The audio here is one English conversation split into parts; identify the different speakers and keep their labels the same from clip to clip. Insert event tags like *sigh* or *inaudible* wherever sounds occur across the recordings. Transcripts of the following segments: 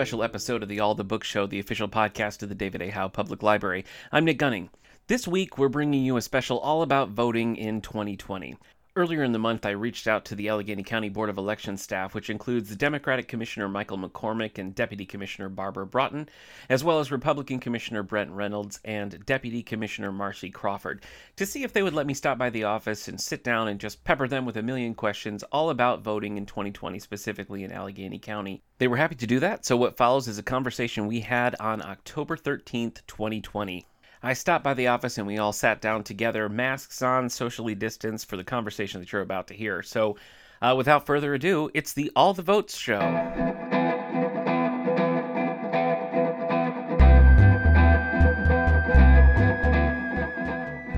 Speaker 1: special episode of the All the Book Show, the official podcast of the David A. Howe Public Library. I'm Nick Gunning. This week, we're bringing you a special all about voting in 2020. Earlier in the month, I reached out to the Allegany County Board of Elections staff, which includes the Democratic Commissioner Michael McCormick and Deputy Commissioner Barbara Broughton, as well as Republican Commissioner Brent Reynolds and Deputy Commissioner Marcy Crawford, to see if they would let me stop by the office and sit down and just pepper them with a million questions all about voting in 2020, specifically in Allegany County. They were happy to do that, so what follows is a conversation we had on October 13th, 2020. I stopped by the office and we all sat down together, masks on, socially distanced, for the conversation that you're about to hear. So, uh, without further ado, it's the All the Votes show.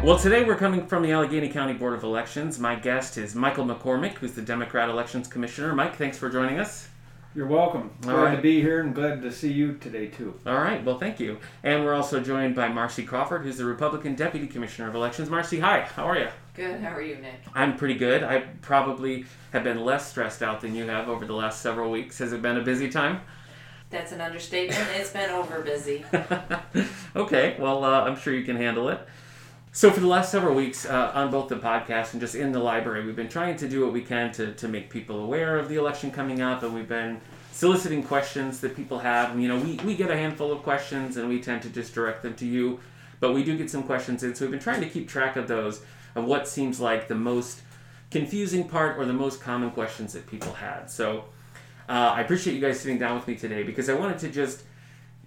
Speaker 1: Well, today we're coming from the Allegany County Board of Elections. My guest is Michael McCormick, who's the Democrat Elections Commissioner. Mike, thanks for joining us.
Speaker 2: You're welcome.
Speaker 1: All
Speaker 2: glad
Speaker 1: right.
Speaker 2: to be here and glad to see you today too.
Speaker 1: All right, well, thank you. And we're also joined by Marcy Crawford, who's the Republican Deputy Commissioner of Elections. Marcy, hi, how are you?
Speaker 3: Good. How are you, Nick?
Speaker 1: I'm pretty good. I probably have been less stressed out than you have over the last several weeks. Has it been a busy time?
Speaker 3: That's an understatement. It's been over busy. *laughs*
Speaker 1: okay, well, uh, I'm sure you can handle it. So, for the last several weeks uh, on both the podcast and just in the library, we've been trying to do what we can to, to make people aware of the election coming up, and we've been soliciting questions that people have. And, you know, we, we get a handful of questions and we tend to just direct them to you, but we do get some questions in, so we've been trying to keep track of those, of what seems like the most confusing part or the most common questions that people had. So, uh, I appreciate you guys sitting down with me today because I wanted to just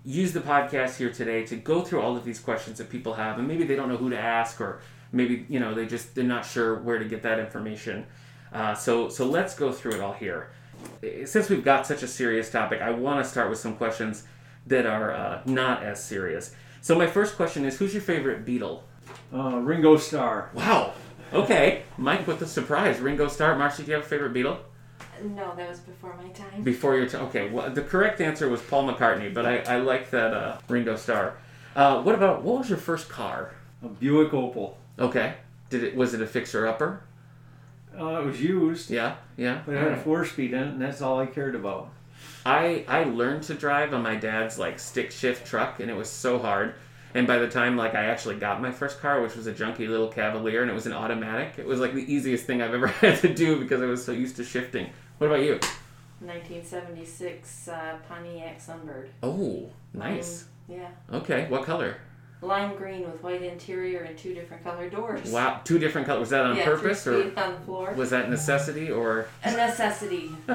Speaker 1: use the podcast here today to go through all of these questions that people have and maybe they don't know who to ask or maybe you know they just they're not sure where to get that information. Uh, so so let's go through it all here. Since we've got such a serious topic i want to start with some questions that are uh, not as serious. So my first question is who's your favorite beatle?
Speaker 2: Uh, Ringo Starr.
Speaker 1: wow. Okay. Mike with the surprise ringo starr marcy do you have a favorite beatle
Speaker 3: No, that was before my time.
Speaker 1: Before your time. Okay, well, the correct answer was Paul McCartney, but I, I like that uh, Ringo Starr. Uh, what about, what was your first car?
Speaker 2: A Buick Opel.
Speaker 1: Okay. Did it, was it a fixer upper?
Speaker 2: Uh, it was used,
Speaker 1: Yeah, yeah.
Speaker 2: but it had a four speed in it, and that's all I cared about.
Speaker 1: I, I learned to drive on my dad's like stick shift truck, and it was so hard. And by the time like I actually got my first car, which was a junky little Cavalier, and it was an automatic, it was like the easiest thing I've ever *laughs* had to do because I was so used to shifting. What about you?
Speaker 3: 1976 uh, Pontiac Sunbird.
Speaker 1: Oh, nice.
Speaker 3: Yeah.
Speaker 1: Okay, what color?
Speaker 3: Lime green with white interior and two different color doors.
Speaker 1: Wow, two different colors. Was that on
Speaker 3: yeah,
Speaker 1: purpose or
Speaker 3: on the floor.
Speaker 1: was that necessity or?
Speaker 3: A necessity. *laughs*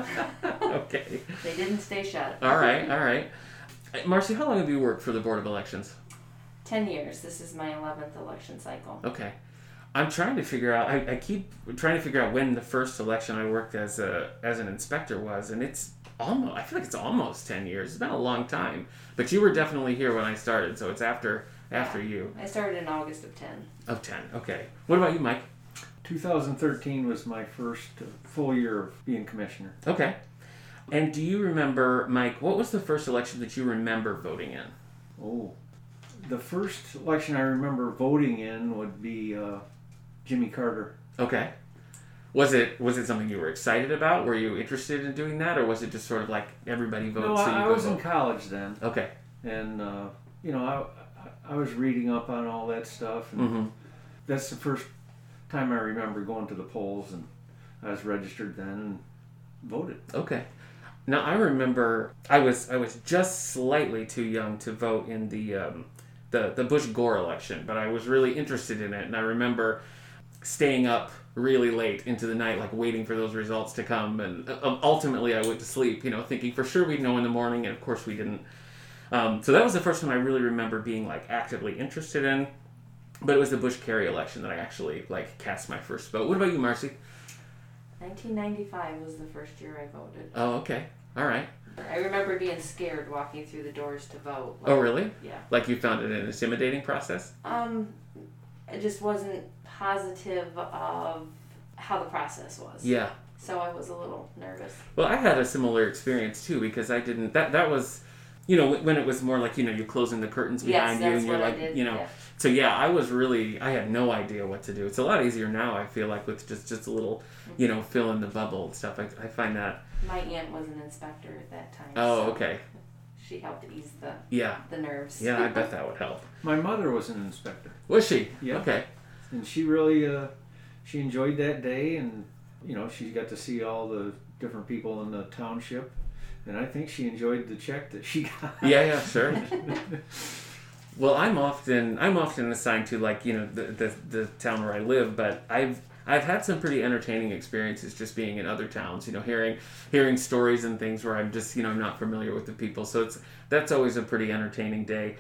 Speaker 1: okay.
Speaker 3: they didn't stay shut.
Speaker 1: All right. All right. Uh, Marcy, how long have you worked for the Board of Elections?
Speaker 3: Ten years. This is my 11th election cycle.
Speaker 1: Okay. I'm trying to figure out. I, I keep trying to figure out when the first election I worked as a as an inspector was, and it's almost. I feel like it's almost ten years. It's been a long time. But you were definitely here when I started, so it's after after you
Speaker 3: I started in August of 10.
Speaker 1: of ten. Okay. What about you, Mike?
Speaker 2: 2013 was my first uh, full year of being commissioner.
Speaker 1: Okay. And do you remember, Mike? What was the first election that you remember voting in?
Speaker 2: Oh. The first election I remember voting in would be uh, Jimmy Carter.
Speaker 1: Okay. Was it was it something you were excited about? Were you interested in doing that, or was it just sort of like everybody votes?
Speaker 2: no,
Speaker 1: so
Speaker 2: I,
Speaker 1: you
Speaker 2: I
Speaker 1: go
Speaker 2: was in college then,
Speaker 1: Okay.
Speaker 2: and uh, you know, I, I was reading up on all that stuff, and
Speaker 1: hmm
Speaker 2: that's the first time I remember going to the polls, and I was registered then and voted.
Speaker 1: Okay. Now I remember I was I was just slightly too young to vote in the um, the the Bush Gore election, but I was really interested in it, and I remember staying up really late into the night, like waiting for those results to come, and uh, ultimately I went to sleep, you know, thinking for sure we'd know in the morning, and of course we didn't. Um, so that was the first one I really remember being like actively interested in. But it was the Bush Kerry election that I actually like cast my first vote. What about you, Marcy?
Speaker 3: 1995 was the first year I voted.
Speaker 1: Oh, okay. All right.
Speaker 3: I remember being scared walking through the doors to vote.
Speaker 1: Oh, really?
Speaker 3: Yeah.
Speaker 1: Like you found it an intimidating process?
Speaker 3: Um, it just wasn't positive of how the process was.
Speaker 1: Yeah.
Speaker 3: So I was a little nervous.
Speaker 1: Well, I had a similar experience too because I didn't. That that was, you know, when it was more like you know you're closing the curtains
Speaker 3: Yes,
Speaker 1: behind you and you're like
Speaker 3: did,
Speaker 1: you know.
Speaker 3: yeah.
Speaker 1: So yeah, I was really I had no idea what to do. It's a lot easier now. I feel like with just just a little, you mm-hmm. know, fill in the bubble and stuff. I, I find that.
Speaker 3: My aunt was an inspector at that time.
Speaker 1: Oh,
Speaker 3: so
Speaker 1: okay.
Speaker 3: she helped ease the
Speaker 1: Yeah.
Speaker 3: the nerves.
Speaker 1: Yeah, I bet *laughs* that would help.
Speaker 2: My mother was an inspector,
Speaker 1: Was she?
Speaker 2: Yeah.
Speaker 1: Okay.
Speaker 2: And she really uh, she enjoyed that day, and you know she got to see all the different people in the township, and I think she enjoyed the check that she got.
Speaker 1: Yeah, yeah, sure. *laughs* well, I'm often I'm often assigned to like you know the, the the town where I live, but I've I've had some pretty entertaining experiences just being in other towns. You know, hearing hearing stories and things where I'm just you know I'm not familiar with the people. So it's that's always a pretty entertaining day.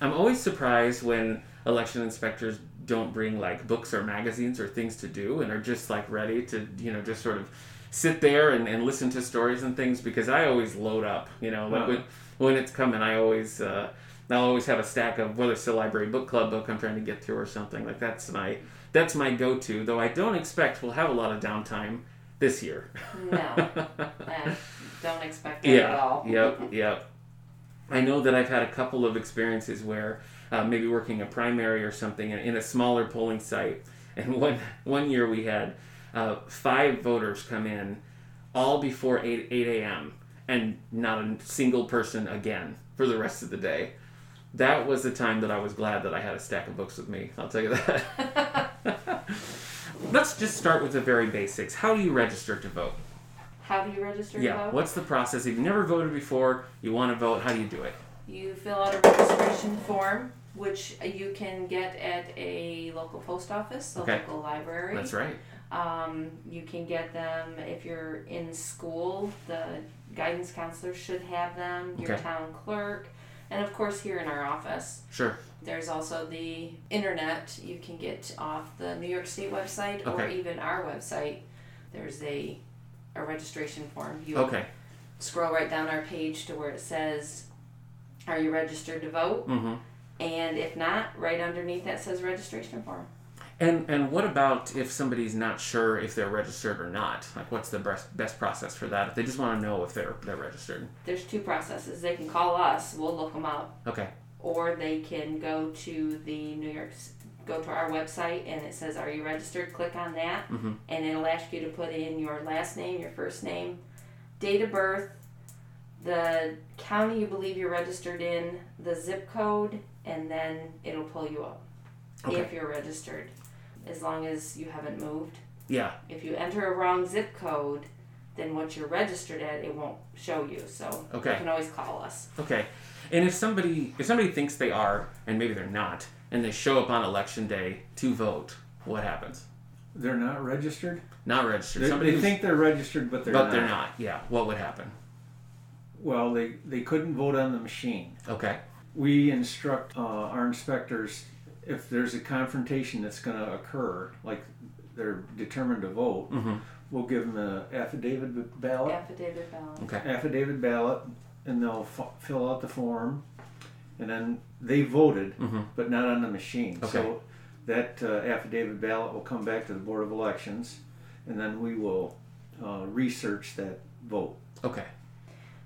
Speaker 1: I'm always surprised when election inspectors don't bring like books or magazines or things to do and are just like ready to you know just sort of sit there and, and listen to stories and things because I always load up. You know, like
Speaker 2: Uh-huh.
Speaker 1: when when it's coming, I always uh, I'll always have a stack of whether it's the library book club book I'm trying to get through or something like that's my that's my go-to. Though I don't expect we'll have a lot of downtime this year.
Speaker 3: No, *laughs* I don't expect that
Speaker 1: yeah.
Speaker 3: at all.
Speaker 1: Yep. Yep. I know that I've had a couple of experiences where uh, maybe working a primary or something in, in a smaller polling site, and *laughs* one one year we had uh, five voters come in, all before eight eight a.m. and not a single person again for the rest of the day. That was the time that I was glad that I had a stack of books with me. I'll tell you that. *laughs* Let's just start with the very basics. How do you register to vote?
Speaker 3: How do you register to
Speaker 1: Yeah, what's the process? If you've never voted before, you want to vote, how do you do it?
Speaker 3: You fill out a registration form, which you can get at a local post office, a
Speaker 1: Okay.
Speaker 3: local library.
Speaker 1: That's right.
Speaker 3: Um, you can get them if you're in school. The guidance counselor should have them. Your
Speaker 1: Okay.
Speaker 3: town clerk, and of course here in our office.
Speaker 1: Sure.
Speaker 3: There's also the internet. You can get off the New York State website or
Speaker 1: Okay.
Speaker 3: even our website. There's a a registration form. You
Speaker 1: Okay.
Speaker 3: scroll right down our page to where it says, "Are you registered to vote?"
Speaker 1: Mm-hmm.
Speaker 3: And if not, right underneath that says registration form.
Speaker 1: And and what about if somebody's not sure if they're registered or not? Like, what's the best best process for that? If they just want to know if they're they're registered.
Speaker 3: There's two processes. They can call us. We'll look them up.
Speaker 1: Okay.
Speaker 3: or they can go to the New York, go to our website and it says, "Are you registered?" Click on that,
Speaker 1: Mhm.
Speaker 3: and it'll ask you to put in your last name, your first name, date of birth, the county you believe you're registered in, the zip code, and then it'll pull you up
Speaker 1: Okay.
Speaker 3: if you're registered, as long as you haven't moved.
Speaker 1: Yeah.
Speaker 3: If you enter a wrong zip code, then what you're registered at, it won't show you. So
Speaker 1: Okay.
Speaker 3: you can always call us.
Speaker 1: Okay. And if somebody if somebody thinks they are and maybe they're not, and they show up on election day to vote, what happens?
Speaker 2: They're not registered.
Speaker 1: Not registered.
Speaker 2: They,
Speaker 1: somebody
Speaker 2: they think they're registered, but they're
Speaker 1: but
Speaker 2: not.
Speaker 1: they're not. Yeah. What would happen?
Speaker 2: Well, they they couldn't vote on the machine.
Speaker 1: Okay.
Speaker 2: We instruct uh, our inspectors if there's a confrontation that's going to occur, like they're determined to vote.
Speaker 1: Mm-hmm.
Speaker 2: We'll give them an affidavit ballot.
Speaker 3: Affidavit ballot.
Speaker 1: Okay.
Speaker 2: affidavit ballot and they'll f- fill out the form and then they voted
Speaker 1: Mm-hmm.
Speaker 2: but not on the machine
Speaker 1: Okay.
Speaker 2: so that uh, affidavit ballot will come back to the board of elections and then we will uh, research that vote
Speaker 1: Okay.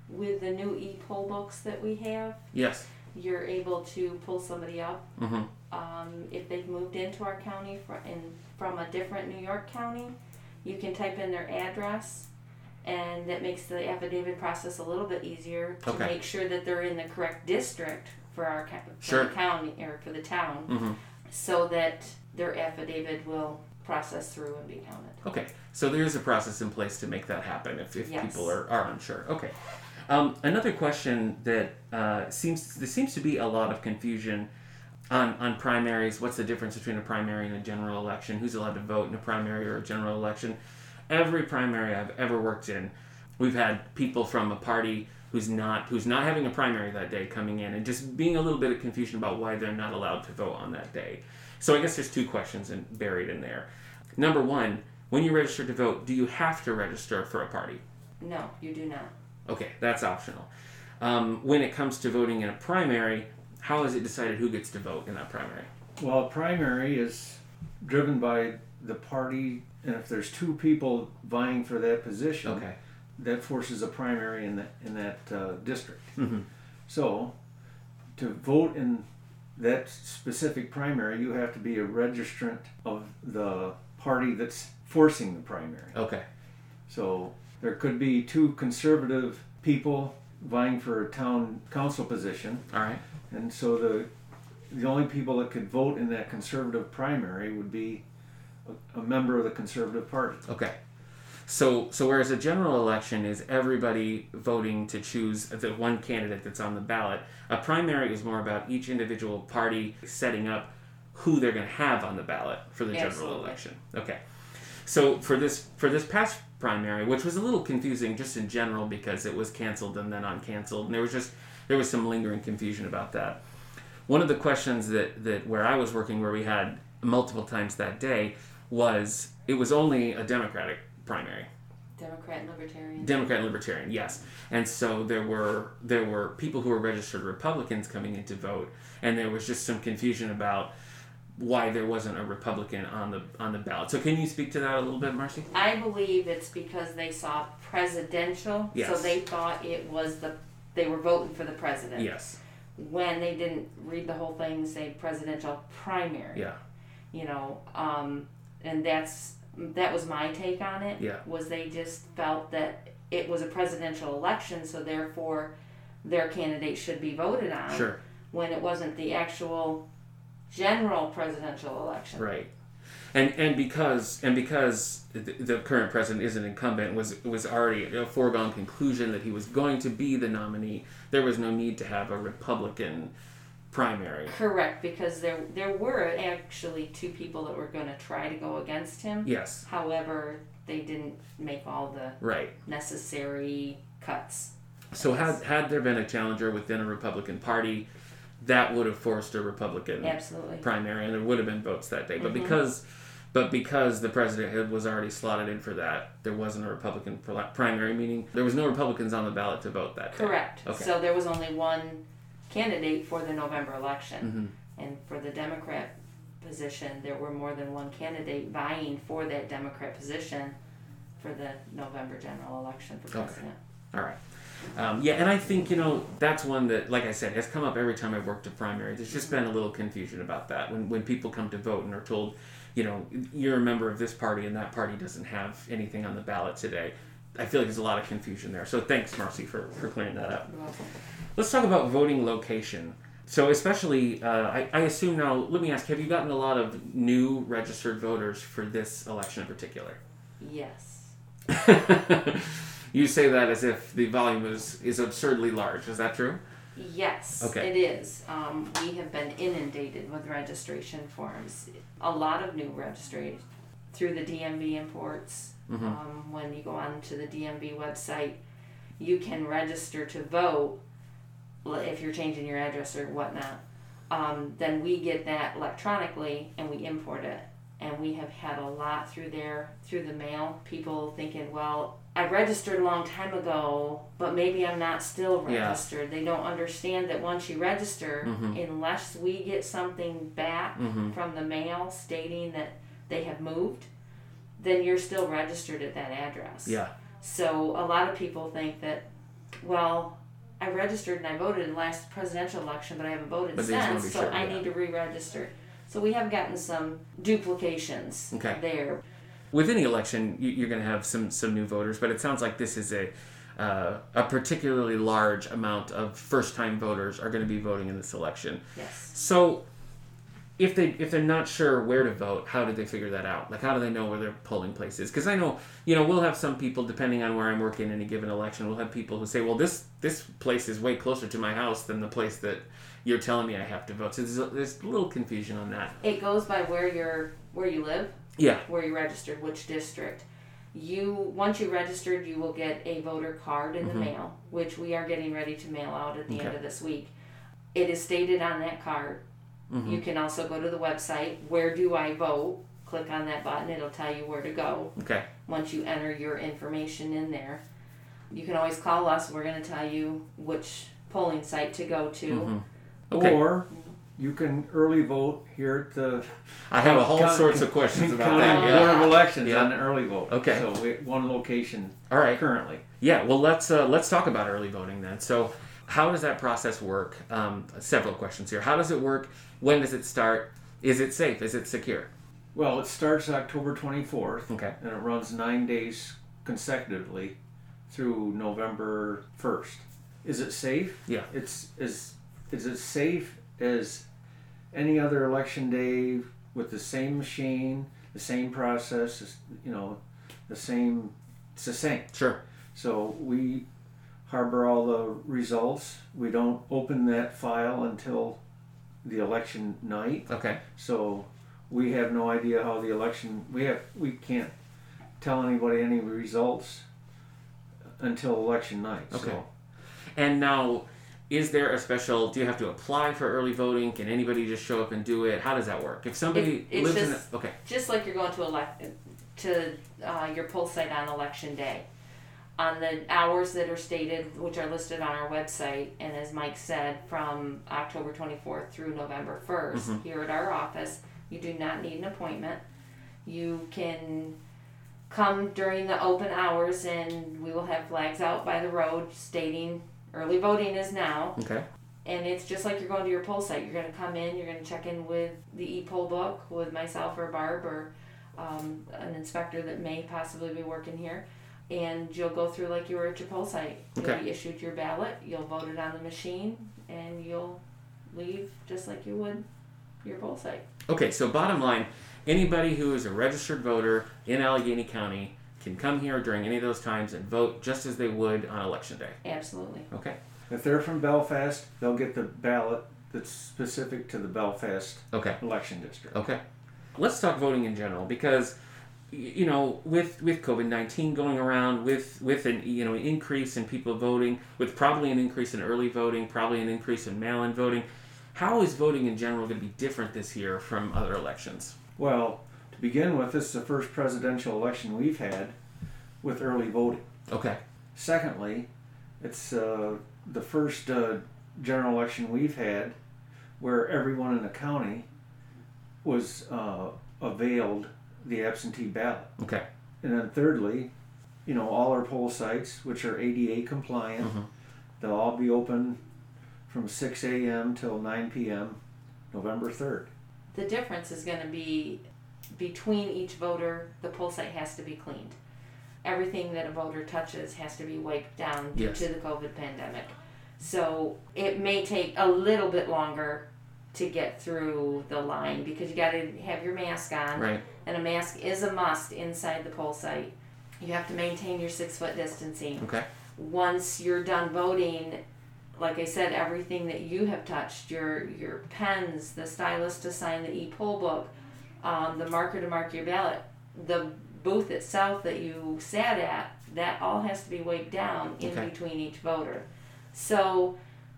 Speaker 3: With the new e-poll books that we have,
Speaker 1: Yes.
Speaker 3: you're able to pull somebody up.
Speaker 1: Mm-hmm.
Speaker 3: Um, if they've moved into our county fr- in, from a different New York county, you can type in their address, and that makes the affidavit process a little bit easier to
Speaker 1: Okay.
Speaker 3: make sure that they're in the correct district for our for
Speaker 1: Sure.
Speaker 3: the county or for the town,
Speaker 1: Mm-hmm.
Speaker 3: so that their affidavit will process through and be counted.
Speaker 1: Okay, so there is a process in place to make that happen if, if
Speaker 3: Yes.
Speaker 1: people are, are unsure. Okay. Um, another question that uh, seems there seems to be a lot of confusion on, on primaries. What's the difference between a primary and a general election? Who's allowed to vote in a primary or a general election? Every primary I've ever worked in, we've had people from a party who's not who's not having a primary that day coming in and just being a little bit of confusion about why they're not allowed to vote on that day. So I guess there's two questions in, buried in there. Number one, when you register to vote, do you have to register for a party?
Speaker 3: No, you do not.
Speaker 1: Okay, that's optional. Um, when it comes to voting in a primary, how is it decided who gets to vote in that primary?
Speaker 2: well a primary is driven by the party and if there's two people vying for that position
Speaker 1: Okay.
Speaker 2: that forces a primary in that in that uh, district
Speaker 1: Mm-hmm.
Speaker 2: So, to vote in that specific primary, you have to be a registrant of the party that's forcing the primary.
Speaker 1: Okay.
Speaker 2: So, there could be two conservative people vying for a town council position,
Speaker 1: All right.
Speaker 2: and so the the only people that could vote in that conservative primary would be a, a member of the conservative party.
Speaker 1: Okay. So, so whereas a general election is everybody voting to choose the one candidate that's on the ballot, a primary is more about each individual party setting up who they're going to have on the ballot for the general election. Okay. So for this for this past primary, which was a little confusing just in general because it was canceled and then uncanceled, and there was just there was some lingering confusion about that. One of the questions that that where I was working, where we had multiple times that day, was it was only a Democratic primary.
Speaker 3: Democrat and Libertarian.
Speaker 1: Democrat and Libertarian, yes. And so there were there were people who were registered Republicans coming in to vote, and there was just some confusion about why there wasn't a Republican on the on the ballot. So can you speak to that a little bit, Marcy?
Speaker 3: I believe it's because they saw presidential,
Speaker 1: Yes.
Speaker 3: so they thought it was the they were voting for the president.
Speaker 1: Yes.
Speaker 3: When they didn't read the whole thing, say presidential primary.
Speaker 1: Yeah.
Speaker 3: You know, um, and that's that was my take on it.
Speaker 1: Yeah.
Speaker 3: Was they just felt that it was a presidential election, so therefore their candidate should be voted on.
Speaker 1: Sure.
Speaker 3: When it wasn't the actual general presidential election.
Speaker 1: Right. And and because and because the, the current president is an incumbent was was already a foregone conclusion that he was going to be the nominee. There was no need to have a Republican primary.
Speaker 3: Correct, because there there were actually two people that were going to try to go against him.
Speaker 1: Yes.
Speaker 3: However, they didn't make all the
Speaker 1: Right.
Speaker 3: necessary cuts.
Speaker 1: So had had there been a challenger within a Republican Party, that would have forced a Republican
Speaker 3: Absolutely.
Speaker 1: primary, and there would have been votes that day. But
Speaker 3: Mhm.
Speaker 1: because, but because the president had, was already slotted in for that, there wasn't a Republican primary. Meaning there was no Republicans on the ballot to vote that day.
Speaker 3: Correct.
Speaker 1: Okay.
Speaker 3: So there was only one candidate for the November election.
Speaker 1: hmm
Speaker 3: And for the Democrat position, there were more than one candidate vying for that Democrat position for the November general election for
Speaker 1: Okay.
Speaker 3: president.
Speaker 1: All right. Um, yeah, and I think you know that's one that, like I said, has come up every time I've worked a primary. There's just been a little confusion about that when when people come to vote and are told, you know, you're a member of this party and that party doesn't have anything on the ballot today. I feel like there's a lot of confusion there. So thanks, Marcy, for, for clearing that up. Let's talk about voting location. So, especially, uh, I, I assume now, let me ask have you gotten a lot of new registered voters for this election in particular?
Speaker 3: Yes. *laughs*
Speaker 1: you say that as if the volume is, is absurdly large. Is that true?
Speaker 3: Yes,
Speaker 1: Okay.
Speaker 3: it is. Um, we have been inundated with registration forms. A lot of new registration through the DMV imports.
Speaker 1: Mhm.
Speaker 3: Um, when you go on to the DMV website, you can register to vote if you're changing your address or whatnot. Um, then we get that electronically and we import it. And we have had a lot through there, through the mail. People thinking, well, I registered a long time ago, but maybe I'm not still
Speaker 1: Yeah.
Speaker 3: registered. They don't understand that once you register,
Speaker 1: Mhm.
Speaker 3: unless we get something back
Speaker 1: Mm-hmm.
Speaker 3: from the mail stating that they have moved, then you're still registered at that address.
Speaker 1: Yeah.
Speaker 3: So a lot of people think that, well, I registered and I voted in the last presidential election, but I haven't voted
Speaker 1: But they just wanna
Speaker 3: since, so
Speaker 1: sure,
Speaker 3: I
Speaker 1: yeah.
Speaker 3: need to re-register. So we have gotten some duplications
Speaker 1: Okay.
Speaker 3: there.
Speaker 1: With any election, you, you're going to have some, some new voters, but it sounds like this is a, uh, a particularly large amount of first time voters are going to be voting in this election.
Speaker 3: Yes.
Speaker 1: So, if they if they're not sure where to vote, how do they figure that out? Like, how do they know where their polling place is? Because I know, you know, we'll have some people depending on where I'm working in any given election. We'll have people who say, "Well, this this place is way closer to my house than the place that you're telling me I have to vote." So there's a, there's a little confusion on that.
Speaker 3: It goes by where you're where you live,
Speaker 1: Yeah.
Speaker 3: where you registered, which district. You once you registered, you will get a voter card in
Speaker 1: Mhm.
Speaker 3: the mail, which we are getting ready to mail out at the end of this week. It is stated on that card.
Speaker 1: Mhm.
Speaker 3: You can also go to the website. Where do I vote? Click on that button. It'll tell you where to go.
Speaker 1: Okay.
Speaker 3: Once you enter your information in there, you can always call us. We're going to tell you which polling site to go to.
Speaker 1: Mhm. Okay.
Speaker 2: Or you can early vote here at the
Speaker 1: I have a whole
Speaker 2: County-
Speaker 1: sorts of questions about that.
Speaker 2: Board of Elections
Speaker 1: Yeah.
Speaker 2: on the early vote.
Speaker 1: Okay.
Speaker 2: So we, one location
Speaker 1: All right.
Speaker 2: currently.
Speaker 1: Yeah, well, let's uh, let's talk about early voting then. So, how does that process work? Um, several questions here. How does it work? When does it start? Is it safe? Is it secure?
Speaker 2: Well, it starts October 24th
Speaker 1: Okay.
Speaker 2: and it runs nine days consecutively through November 1st. is it safe?
Speaker 1: Yeah.
Speaker 2: It's is is it safe as any other election day with the same machine, the same process, you know, the same. It's the same.
Speaker 1: Sure.
Speaker 2: So we harbor all the results. We don't open that file until the election night.
Speaker 1: Okay.
Speaker 2: So we have no idea how the election. We have we can't tell anybody any results until election night.
Speaker 1: Okay.
Speaker 2: So
Speaker 1: And now, is there a special? Do you have to apply for early voting? Can anybody just show up and do it? How does that work? If somebody
Speaker 3: It-
Speaker 1: lives in
Speaker 3: just-
Speaker 1: a, okay,
Speaker 3: just like you're going to elect to uh, your poll site on election day on the hours that are stated which are listed on our website and as mike said from october 24th through november 1st
Speaker 1: Mhm.
Speaker 3: here at our office you do not need an appointment you can come during the open hours and we will have flags out by the road stating early voting is now
Speaker 1: okay,
Speaker 3: and it's just like you're going to your poll site. You're going to come in, you're going to check in with the e-poll book with myself or Barb or um, an inspector that may possibly be working here, and you'll go through like you were at your poll site. You'll be issued your ballot, you'll vote it on the machine, and you'll leave just like you would your poll site.
Speaker 1: okay. So bottom line, anybody who is a registered voter in Allegany County can come here during any of those times and vote just as they would on election day.
Speaker 3: Absolutely.
Speaker 1: Okay.
Speaker 2: if they're from Belfast, they'll get the ballot that's specific to the Belfast
Speaker 1: Okay.
Speaker 2: election district.
Speaker 1: Okay. Let's talk voting in general because you know with with COVID-19 going around with with an you know an increase in people voting with probably an increase in early voting, probably an increase in mail-in voting, how is voting in general going to be different this year from other elections?
Speaker 2: Well, to begin with, this is the first presidential election we've had with early voting.
Speaker 1: Okay.
Speaker 2: Secondly, it's uh, the first uh, general election we've had where everyone in the county was uh, availed the absentee ballot.
Speaker 1: Okay.
Speaker 2: And then thirdly, you know, all our poll sites, which are ADA compliant,
Speaker 1: Mhm.
Speaker 2: they'll all be open from 6 a.m. till 9 p.m. November 3rd.
Speaker 3: The difference is going to be between each voter, the poll site has to be cleaned. Everything that a voter touches has to be wiped down due
Speaker 1: Yes.
Speaker 3: to the COVID pandemic. So it may take a little bit longer to get through the line because you got to have your mask on,
Speaker 1: Right.
Speaker 3: and a mask is a must inside the poll site. You have to maintain your six foot distancing
Speaker 1: Okay.
Speaker 3: once you're done voting, like I said, everything that you have touched, your your pens, the stylus to sign the e-poll book, um, the marker to mark your ballot, the booth itself that you sat at, that all has to be wiped down in
Speaker 1: Okay.
Speaker 3: between each voter. So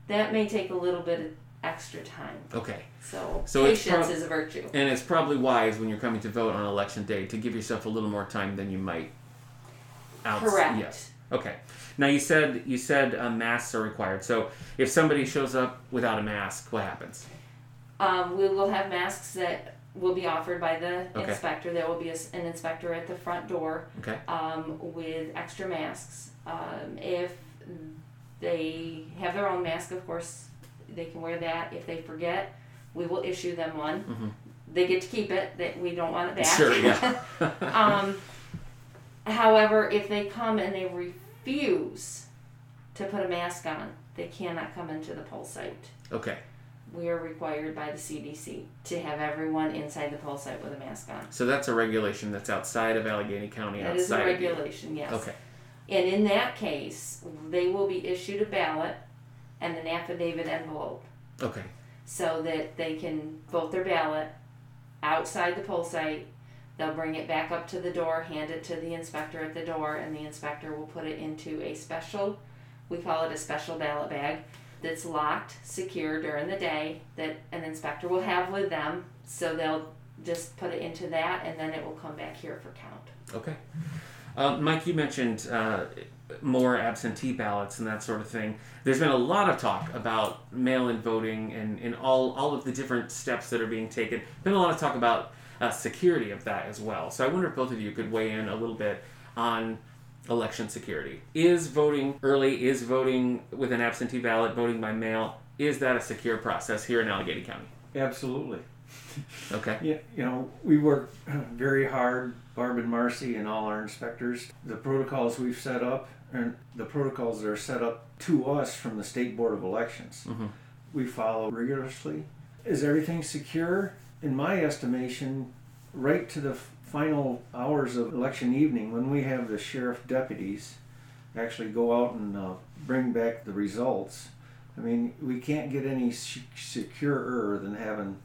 Speaker 3: that may take a little bit of extra time.
Speaker 1: Okay.
Speaker 3: So,
Speaker 1: So it's
Speaker 3: patience
Speaker 1: prob-
Speaker 3: is a virtue.
Speaker 1: And it's probably wise when you're coming to vote on election day to give yourself a little more time than you might. outs-
Speaker 3: Correct.
Speaker 1: Yes. Okay. Now you said you said uh, masks are required. So if somebody shows up without a mask, what happens?
Speaker 3: Um, we will have masks that will be offered by the
Speaker 1: Okay.
Speaker 3: inspector. There will be a an inspector at the front door
Speaker 1: Okay.
Speaker 3: um, with extra masks. Um, if they have their own mask, of course, they can wear that. If they forget, we will issue them one.
Speaker 1: Mhm.
Speaker 3: They get to keep it. That we don't want it back.
Speaker 1: Sure. Yeah. *laughs* *laughs*
Speaker 3: um, however, if they come and they refuse to put a mask on, they cannot come into the poll site.
Speaker 1: okay.
Speaker 3: We are required by the CDC to have everyone inside the poll site with a mask on.
Speaker 1: So that's a regulation that's outside of Allegany County.
Speaker 3: That is a
Speaker 1: outside of you.
Speaker 3: regulation, yes.
Speaker 1: Okay.
Speaker 3: And in that case, they will be issued a ballot and an affidavit envelope
Speaker 1: Okay.
Speaker 3: so that they can vote their ballot outside the poll site. They'll bring it back up to the door, hand it to the inspector at the door, and the inspector will put it into a special, we call it a special ballot bag, that's locked, secure during the day, that an inspector will have with them. So they'll just put it into that, and then it will come back here for count.
Speaker 1: Okay. Uh, Mike, you mentioned uh, more absentee ballots and that sort of thing. There's been a lot of talk about mail-in voting and, and all, all of the different steps that are being taken. Been a lot of talk about uh, security of that as well. So I wonder if both of you could weigh in a little bit on election security. Is voting early, is voting with an absentee ballot, voting by mail, is that a secure process here in Allegany County?
Speaker 2: Absolutely.
Speaker 1: Okay.
Speaker 2: Yeah, you know, we work very hard, Barb and Marcy and all our inspectors. The protocols we've set up and the protocols that are set up to us from the State Board of Elections.
Speaker 1: Mhm.
Speaker 2: We follow rigorously. Is everything secure? In my estimation, right to the final hours of election evening, when we have the sheriff deputies actually go out and uh, bring back the results, I mean, we can't get any s- securer than having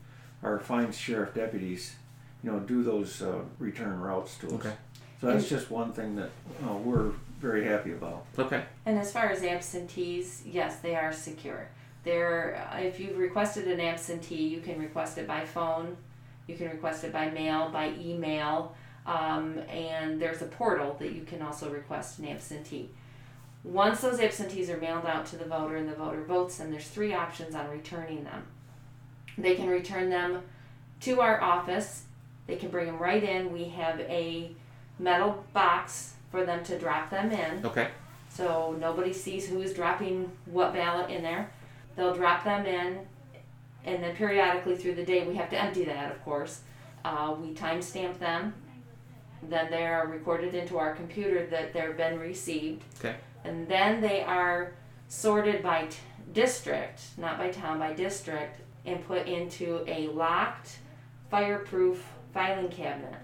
Speaker 2: our fine sheriff deputies, you know, do those uh, return routes to us.
Speaker 1: Okay.
Speaker 2: So that's just one thing that uh, we're very happy about.
Speaker 1: Okay.
Speaker 3: And as far as absentees, yes, they are secure. They're, uh, if you've requested an absentee, you can request it by phone, you can request it by mail, by email, um, and there's a portal that you can also request an absentee. Once those absentees are mailed out to the voter and the voter votes them, there's three options on returning them. They can return them to our office. They can bring them right in. We have a metal box for them to drop them in
Speaker 1: Okay.
Speaker 3: so nobody sees who's dropping what ballot in there. They'll drop them in, and then periodically through the day, we have to empty that, of course. Uh, we timestamp them. Then they are recorded into our computer that they've been received.
Speaker 1: Okay.
Speaker 3: And then they are sorted by t- district, not by town, by district, and put into a locked, fireproof filing cabinet.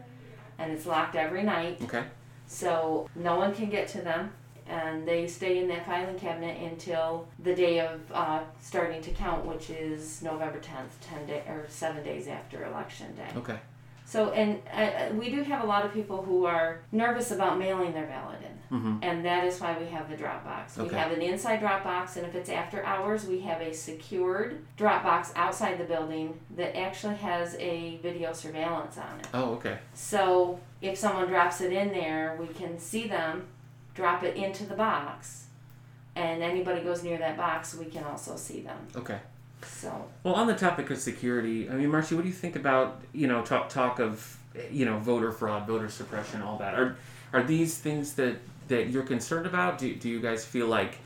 Speaker 3: And it's locked every night.
Speaker 1: Okay.
Speaker 3: So no one can get to them, and they stay in that filing cabinet until the day of uh, starting to count, which is November 10th, 10 day or seven days after election day.
Speaker 1: Okay.
Speaker 3: So, and uh, uh, we do have a lot of people who are nervous about mailing their ballot in,
Speaker 1: Mm-hmm.
Speaker 3: and that is why we have the drop box. We
Speaker 1: Okay.
Speaker 3: have an inside drop box, and if it's after hours, we have a secured drop box outside the building that actually has a video surveillance on it.
Speaker 1: Oh, okay.
Speaker 3: So if someone drops it in there, we can see them drop it into the box. And anybody goes near that box, we can also see them.
Speaker 1: Okay.
Speaker 3: So
Speaker 1: Well, on the topic of security, I mean, Marcy, what do you think about you know talk talk of you know voter fraud, voter suppression, all that? Are are these things that that you're concerned about? Do do you guys feel like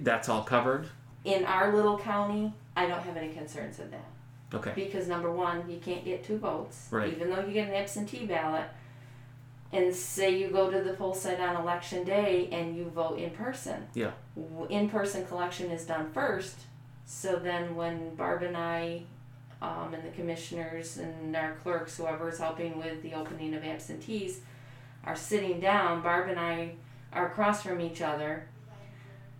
Speaker 1: that's all covered?
Speaker 3: in our little county, I don't have any concerns of that.
Speaker 1: Okay.
Speaker 3: Because number one, you can't get two votes.
Speaker 1: Right.
Speaker 3: Even though you get an absentee ballot. And say you go to the poll site on election day and you vote in person.
Speaker 1: Yeah.
Speaker 3: In person collection is done first. So then when Barb and I um, and the commissioners and our clerks, whoever is helping with the opening of absentees, are sitting down, Barb and I are across from each other.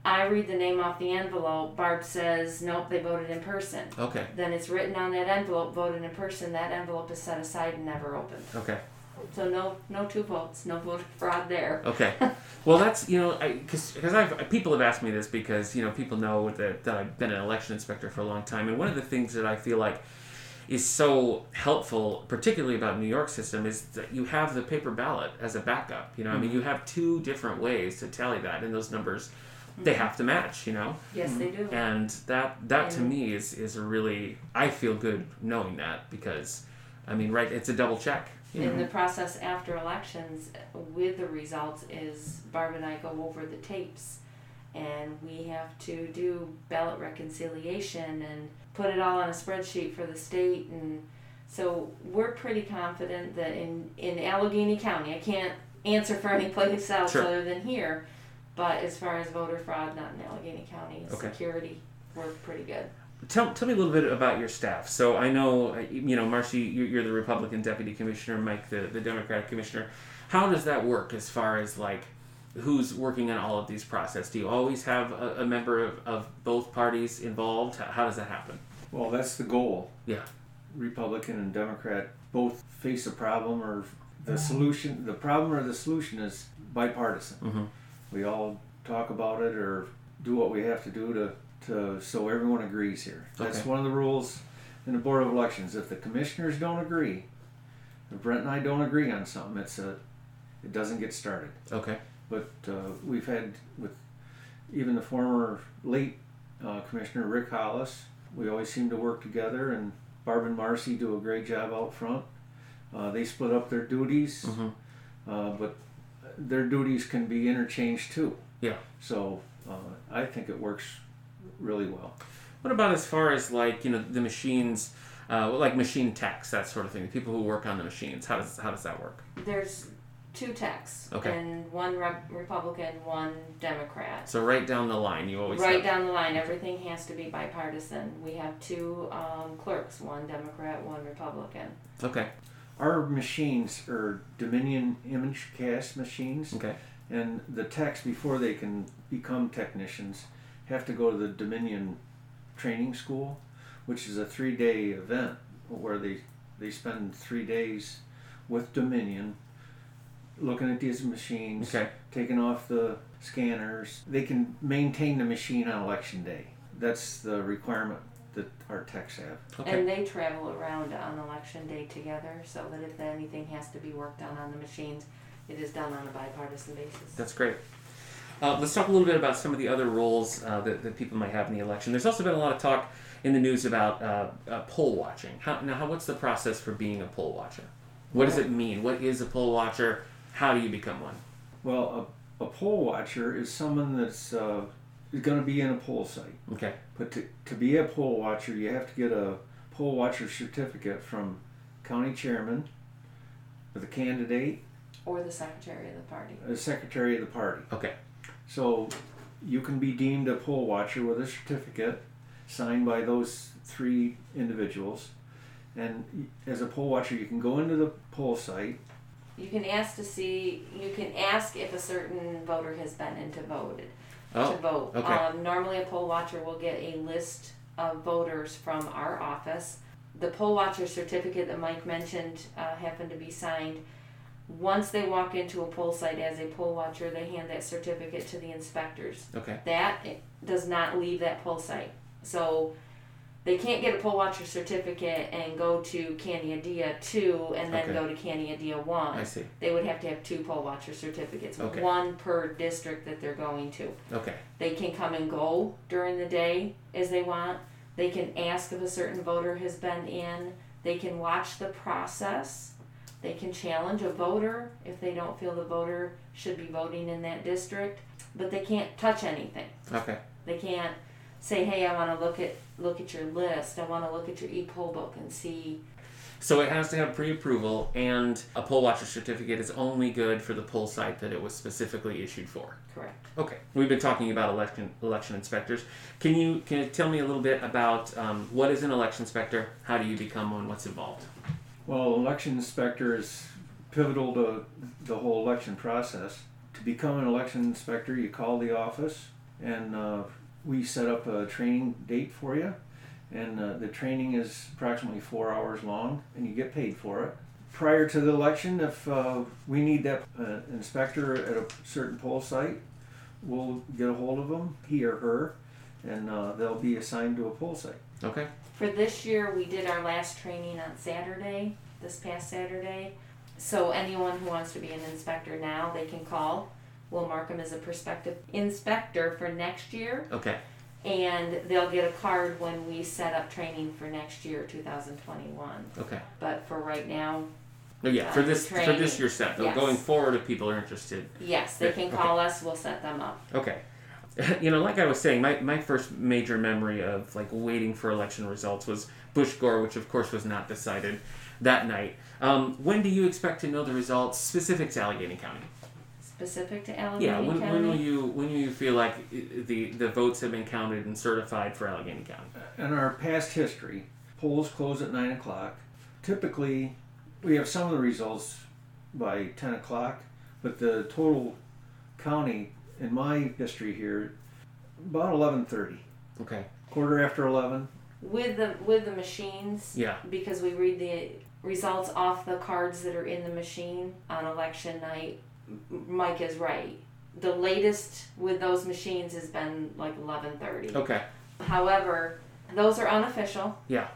Speaker 3: I read the name off the envelope. Barb says, nope, they voted in person.
Speaker 1: Okay.
Speaker 3: Then it's written on that envelope, voted in person. That envelope is set aside and never opened.
Speaker 1: Okay.
Speaker 3: So no, no two votes, no voter fraud there.
Speaker 1: Okay. *laughs* Well, that's you know, because because I've people have asked me this because you know people know that that I've been an election inspector for a long time, and one of the things that I feel like is so helpful, particularly about New York system, is that you have the paper ballot as a backup. You know, I mean, you mm-hmm. have two different ways to tally that, and those numbers they mm-hmm. have to match. You know,
Speaker 3: Yes, they do.
Speaker 1: and that that to me is is a really I feel good knowing that because I mean, right, it's a double check. Know?
Speaker 3: the process after elections with the results is Barb and I go over the tapes and we have to do ballot reconciliation and put it all on a spreadsheet for the state and so we're pretty confident that in, in Allegany County, I can't answer for any place else
Speaker 1: Sure.
Speaker 3: other than here, but as far as voter fraud, not in Allegany County,
Speaker 1: Okay.
Speaker 3: security, we're pretty good.
Speaker 1: Tell, tell me a little bit about your staff. So I know, you know, Marcy, you're, the Republican deputy commissioner, Mike, the, the Democratic commissioner. How does that work as far as like who's working on all of these process? Do you always have a, a member of, of both parties involved? How, how does that happen?
Speaker 2: Well, that's the goal.
Speaker 1: Yeah.
Speaker 2: Republican and Democrat both face a problem or the solution. The problem or the solution is bipartisan.
Speaker 1: Mhm.
Speaker 2: We all talk about it or do what we have to do to, to so everyone agrees here. That's
Speaker 1: Okay.
Speaker 2: one of the rules in the Board of Elections. If the commissioners don't agree, if Brent and I don't agree on something, it's a it doesn't get started.
Speaker 1: Okay.
Speaker 2: But uh, we've had with even the former late uh, Commissioner Rick Hollis, we always seem to work together, and Barb and Marcy do a great job out front. Uh, they split up their duties,
Speaker 1: Mhm.
Speaker 2: uh, but their duties can be interchanged too.
Speaker 1: Yeah.
Speaker 2: So uh, I think it works really well.
Speaker 1: What about as far as like you know the machines, uh, like machine techs, that sort of thing? The people who work on the machines. How does how does that work?
Speaker 3: there's two techs.
Speaker 1: Okay.
Speaker 3: And one rep- Republican, one Democrat.
Speaker 1: So right down the line, you always
Speaker 3: Right
Speaker 1: have.
Speaker 3: down the line, everything has to be bipartisan. We have two um, clerks, one Democrat, one Republican.
Speaker 1: Okay.
Speaker 2: Our machines are Dominion ImageCast machines,
Speaker 1: Okay.
Speaker 2: and the techs before they can become technicians have to go to the Dominion training school, which is a three-day event where they they spend three days with Dominion looking at these machines,
Speaker 1: Okay.
Speaker 2: taking off the scanners. They can maintain the machine on election day. That's the requirement that our techs have.
Speaker 1: Okay.
Speaker 3: And they travel around on election day together so that if anything has to be worked on on the machines, it is done on a bipartisan basis.
Speaker 1: That's great. Uh, let's talk a little bit about some of the other roles uh, that, that people might have in the election. There's also been a lot of talk in the news about uh, uh, poll watching. How, now, how, what's the process for being a poll watcher? What does it mean? What is a poll watcher? How do you become one?
Speaker 2: Well, a, a poll watcher is someone that's uh, going to be in a poll site.
Speaker 1: Okay.
Speaker 2: But to, to be a poll watcher, you have to get a poll watcher certificate from county chairman, the candidate,
Speaker 3: Or the secretary of the party.
Speaker 2: the secretary of the party.
Speaker 1: Okay.
Speaker 2: So you can be deemed a poll watcher with a certificate signed by those three individuals. And as a poll watcher, you can go into the poll site.
Speaker 3: You can ask to see, you can ask if a certain voter has been in to voted. to
Speaker 1: Oh.
Speaker 3: vote.
Speaker 1: okay.
Speaker 3: Um, normally, a poll watcher will get a list of voters from our office. The poll watcher certificate that Mike mentioned uh, happened to be signed. Once they walk into a poll site as a poll watcher, they hand that certificate to the inspectors.
Speaker 1: Okay.
Speaker 3: That does not leave that poll site. So they can't get a poll watcher certificate and go to Caneadea 2 and then
Speaker 1: Okay.
Speaker 3: go to Caneadea 1
Speaker 1: I see.
Speaker 3: they would have to have two poll watcher certificates,
Speaker 1: Okay.
Speaker 3: one per district that they're going to.
Speaker 1: Okay.
Speaker 3: They can come and go during the day as they want. They can ask if a certain voter has been in. They can watch the process. They can challenge a voter if they don't feel the voter should be voting in that district, but they can't touch anything.
Speaker 1: Okay.
Speaker 3: They can't say, "Hey, I want to look at look at your list. I want to look at your e-poll book and see
Speaker 1: So it has to have pre-approval, and a poll watcher certificate is only good for the poll site that it was specifically issued for.
Speaker 3: correct."
Speaker 1: Okay, we've been talking about election election inspectors. Can you can you tell me a little bit about um, what is an election inspector? How do you become one? What's involved?
Speaker 2: Well, election inspector is pivotal to the whole election process. To become an election inspector, you call the office and uh, we set up a training date for you. And uh, the training is approximately four hours long and you get paid for it. Prior to the election, if uh, we need that uh, inspector at a certain poll site, we'll get a hold of them, he or her, and uh, they'll be assigned to a poll site.
Speaker 1: Okay.
Speaker 3: For this year, we did our last training on Saturday, this past Saturday. So anyone who wants to be an inspector now, they can call. We'll mark them as a prospective inspector for next year,
Speaker 1: Okay.
Speaker 3: and they'll get a card when we set up training for next year, 2021.
Speaker 1: Okay.
Speaker 3: But for right now,
Speaker 1: yeah, for
Speaker 3: Uh,
Speaker 1: this for this year's set. Though
Speaker 3: Yes.
Speaker 1: going forward, if people are interested.
Speaker 3: yes, they can
Speaker 1: okay.
Speaker 3: call us. We'll set them up.
Speaker 1: Okay. *laughs* You know, like I was saying, my, my first major memory of like waiting for election results was Bush Gore, which of course was not decided that night. Um, when do you expect to know the results specific to Allegany County?
Speaker 3: Specific to Allegany County.
Speaker 1: Yeah, when,
Speaker 3: County.
Speaker 1: when will you when will you feel like the the votes have been counted and certified for Allegany County?
Speaker 2: in our past history, polls close at 9 o'clock. Typically, we have some of the results by 10 o'clock, but the total county in my history here, about 11.30.
Speaker 1: Okay.
Speaker 2: Quarter after 11.
Speaker 3: with the with the machines.
Speaker 1: Yeah.
Speaker 3: because we read the results off the cards that are in the machine on election night. Mike is right. The latest with those machines has been like eleven thirty.
Speaker 1: Okay.
Speaker 3: However, those are unofficial.
Speaker 1: Yeah.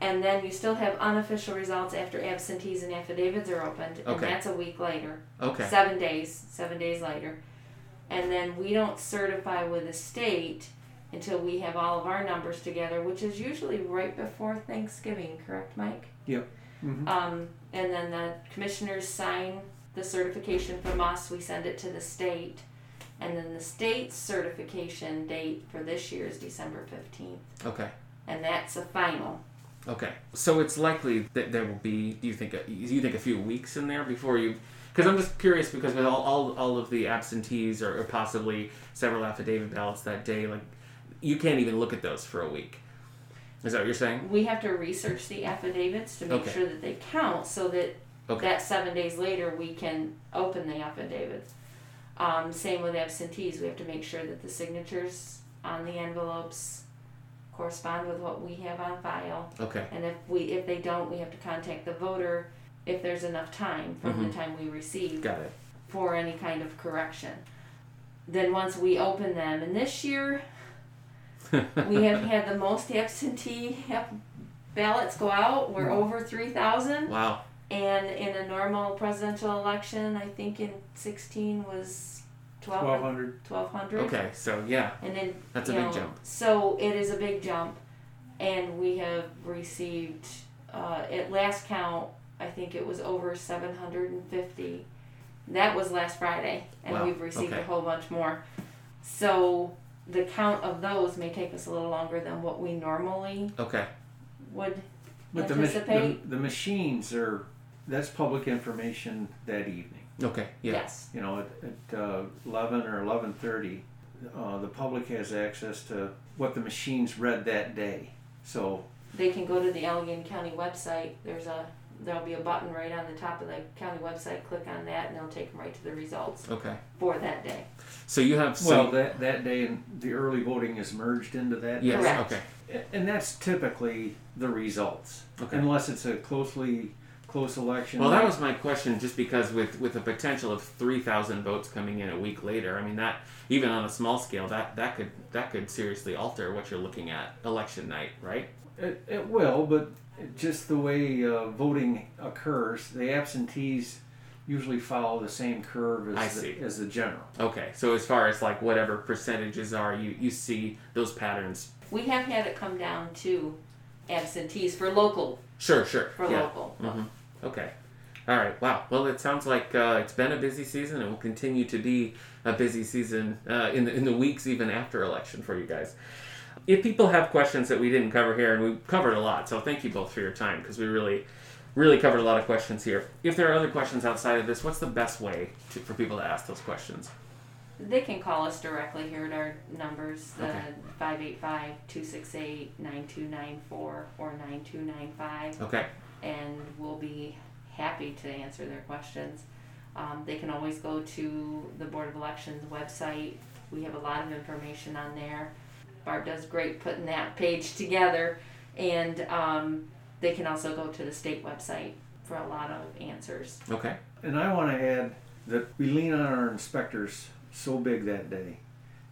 Speaker 3: And then you still have unofficial results after absentees and affidavits are opened, and
Speaker 1: Okay.
Speaker 3: that's a week later.
Speaker 1: Okay.
Speaker 3: Seven days, seven days later. And then we don't certify with the state until we have all of our numbers together, which is usually right before Thanksgiving, correct, Mike?
Speaker 2: Mhm.
Speaker 3: Um, and then the commissioners sign the certification from us, we send it to the state. And then the state's certification date for this year is December fifteenth.
Speaker 1: Okay.
Speaker 3: And that's a final.
Speaker 1: Okay, so it's likely that there will be. Do you think? Do you think a few weeks in there before you? Because I'm just curious because with all, all, all of the absentees or, or possibly several affidavit ballots that day, like you can't even look at those for a week. Is that what you're saying?
Speaker 3: We have to research the affidavits to make
Speaker 1: Okay.
Speaker 3: sure that they count so that
Speaker 1: Okay.
Speaker 3: that seven days later we can open the affidavits. Um, same with absentees. We have to make sure that the signatures on the envelopes correspond with what we have on file.
Speaker 1: Okay.
Speaker 3: And if we if they don't, we have to contact the voter if there's enough time from
Speaker 1: Mhm.
Speaker 3: the time we receive
Speaker 1: Got it.
Speaker 3: for any kind of correction. Then once we open them, and this year we *laughs* have had the most absentee ballots go out. We're over three thousand,
Speaker 1: Wow.
Speaker 3: and in a normal presidential election, I think in sixteen was
Speaker 2: Twelve
Speaker 3: 12,
Speaker 2: hundred.
Speaker 3: 1200.
Speaker 1: Okay. So yeah,
Speaker 3: And then
Speaker 1: that's a big
Speaker 3: know,
Speaker 1: jump.
Speaker 3: So it is a big jump, and we have received uh, at last count, I think it was over seven hundred and fifty. That was last Friday, and
Speaker 1: Wow,
Speaker 3: we've received
Speaker 1: okay.
Speaker 3: a whole bunch more. So the count of those may take us a little longer than what we normally
Speaker 1: Okay.
Speaker 3: would.
Speaker 2: But the, the the machines are that's public information that evening.
Speaker 1: Okay. Yeah.
Speaker 3: Yes.
Speaker 2: You know, at, at uh, eleven or eleven thirty, uh, the public has access to what the machines read that day. So
Speaker 3: They can go to the Allegany County website. There's a there'll be a button right on the top of the county website. Click on that, and it'll take them right to the results
Speaker 1: Okay.
Speaker 3: for that day.
Speaker 1: So you have
Speaker 2: well that that day and the early voting is merged into that.
Speaker 1: yes.
Speaker 3: Correct.
Speaker 1: Okay.
Speaker 2: And that's typically the results,
Speaker 1: Okay.
Speaker 2: unless it's a closely close election.
Speaker 1: Well, that was my question, just because with with a potential of three thousand votes coming in a week later, I mean that even on a small scale, that that could that could seriously alter what you're looking at election night, right?
Speaker 2: It, it will, but just the way uh, voting occurs, the absentees usually follow the same curve
Speaker 1: I
Speaker 2: as the,
Speaker 1: see.
Speaker 2: as the general.
Speaker 1: Okay, so as far as like whatever percentages are, you you see those patterns.
Speaker 3: We have had it come down to absentees for local,
Speaker 1: Sure, sure.
Speaker 3: for
Speaker 1: yeah.
Speaker 3: local.
Speaker 1: hmm Okay. All right. Wow. Well, it sounds like uh, it's been a busy season and will continue to be a busy season uh, in the in the weeks even after election for you guys. If people have questions that we didn't cover here, and we covered a lot, so thank you both for your time because we really, really covered a lot of questions here. If there are other questions outside of this, what's the best way to, for people to ask those questions?
Speaker 3: They can call us directly here at our numbers, the
Speaker 1: Okay.
Speaker 3: 585 268 9294 or 9295,
Speaker 1: Okay.
Speaker 3: and we'll be happy to answer their questions. Um, they can always go to the Board of Elections website. We have a lot of information on there. Barb does great putting that page together, and um, they can also go to the state website for a lot of answers.
Speaker 1: Okay.
Speaker 2: And I want to add that we lean on our inspectors so big that day.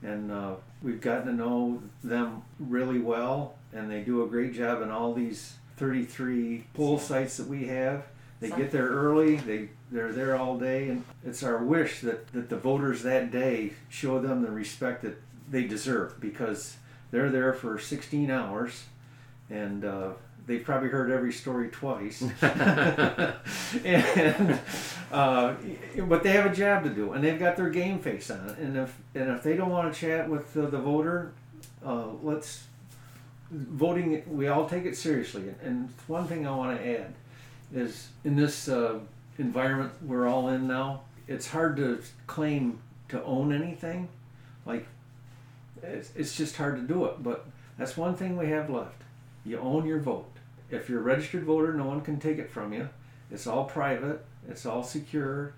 Speaker 2: And uh, we've gotten to know them really well, and they do a great job in all these 33 poll sites that we have. They get there early, they, they're there all day, and it's our wish that, that the voters that day show them the respect that they deserve because they're there for 16 hours and uh, they've probably heard every story twice. *laughs* and uh, but they have a job to do, and they've got their game face on. And if and if they don't want to chat with uh, the voter, uh, let's voting. We all take it seriously. And one thing I want to add is in this uh, environment we're all in now, it's hard to claim to own anything. Like it's, it's just hard to do it. But that's one thing we have left. You own your vote. If you're a registered voter, no one can take it from you. It's all private. It's all secure,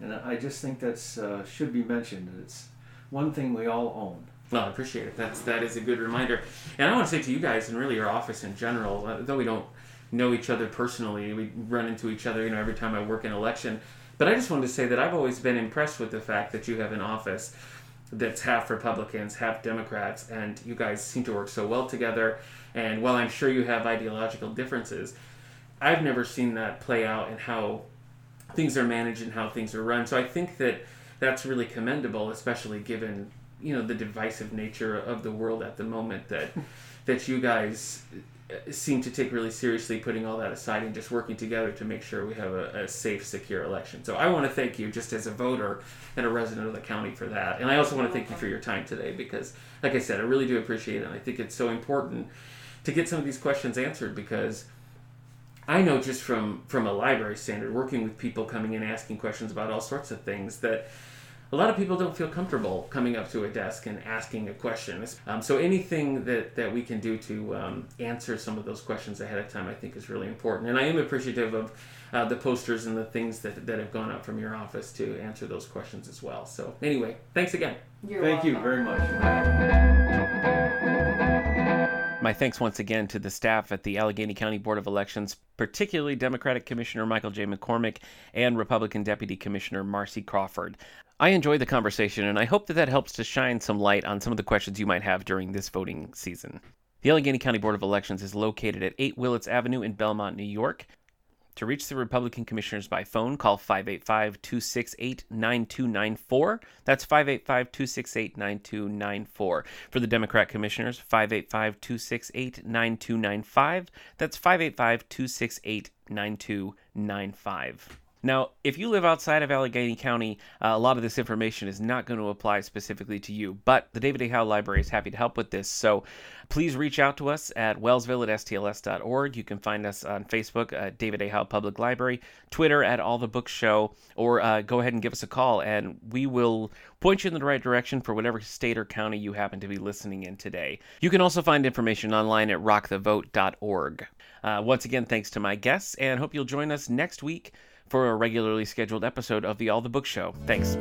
Speaker 2: and I just think that's uh, should be mentioned. It's one thing we all own.
Speaker 1: Well, I appreciate it. That's that is a good reminder. And I want to say to you guys, and really your office in general, uh, though we don't know each other personally, we run into each other, you know, every time I work in election. But I just wanted to say that I've always been impressed with the fact that you have an office that's half Republicans, half Democrats, and you guys seem to work so well together. And while I'm sure you have ideological differences, I've never seen that play out in how things are managed and how things are run. So I think that that's really commendable, especially given you know the divisive nature of the world at the moment. That *laughs* that you guys Uh, seem to take really seriously, putting all that aside and just working together to make sure we have a, a safe, secure election. So I want to thank you, just as a voter and a resident of the county, for that. And I also want to thank you for your time today because, like I said, I really do appreciate it. And I think it's so important
Speaker 4: to get some of these questions answered because I know just from from a library standard, working with people coming in asking questions about all sorts of things that a lot of people don't feel comfortable coming up to a desk and asking a question. Um, so anything that, that we can do to um, answer some of those questions ahead of time, I think, is really important. And I am appreciative of uh, the posters and the things that, that have gone up from your office to answer those questions as well. So anyway, thanks again.
Speaker 3: You're
Speaker 2: Thank you very much.
Speaker 1: My thanks once again to the staff at the Allegany County Board of Elections, particularly Democratic Commissioner Michael J. McCormick and Republican Deputy Commissioner Marcy Crawford. I enjoyed the conversation, and I hope that that helps to shine some light on some of the questions you might have during this voting season. The Allegany County Board of Elections is located at 8 Willits Avenue in Belmont, New York. To reach the Republican commissioners by phone, call 585 268 9294. That's 585 268 9294. For the Democrat commissioners, 585 268 9295. That's 585 268 9295. Now, if you live outside of Allegany County, uh, a lot of this information is not going to apply specifically to you, but the David A. Howe Library is happy to help with this. So please reach out to us at wellsville at stls.org. You can find us on Facebook at David A. Howe Public Library, Twitter at All the Books Show, or uh, go ahead and give us a call, and we will point you in the right direction for whatever state or county you happen to be listening in today. You can also find information online at rockthevote.org. Uh, once again, thanks to my guests, and hope you'll join us next week for a regularly scheduled episode of the All the Book Show. Thanks.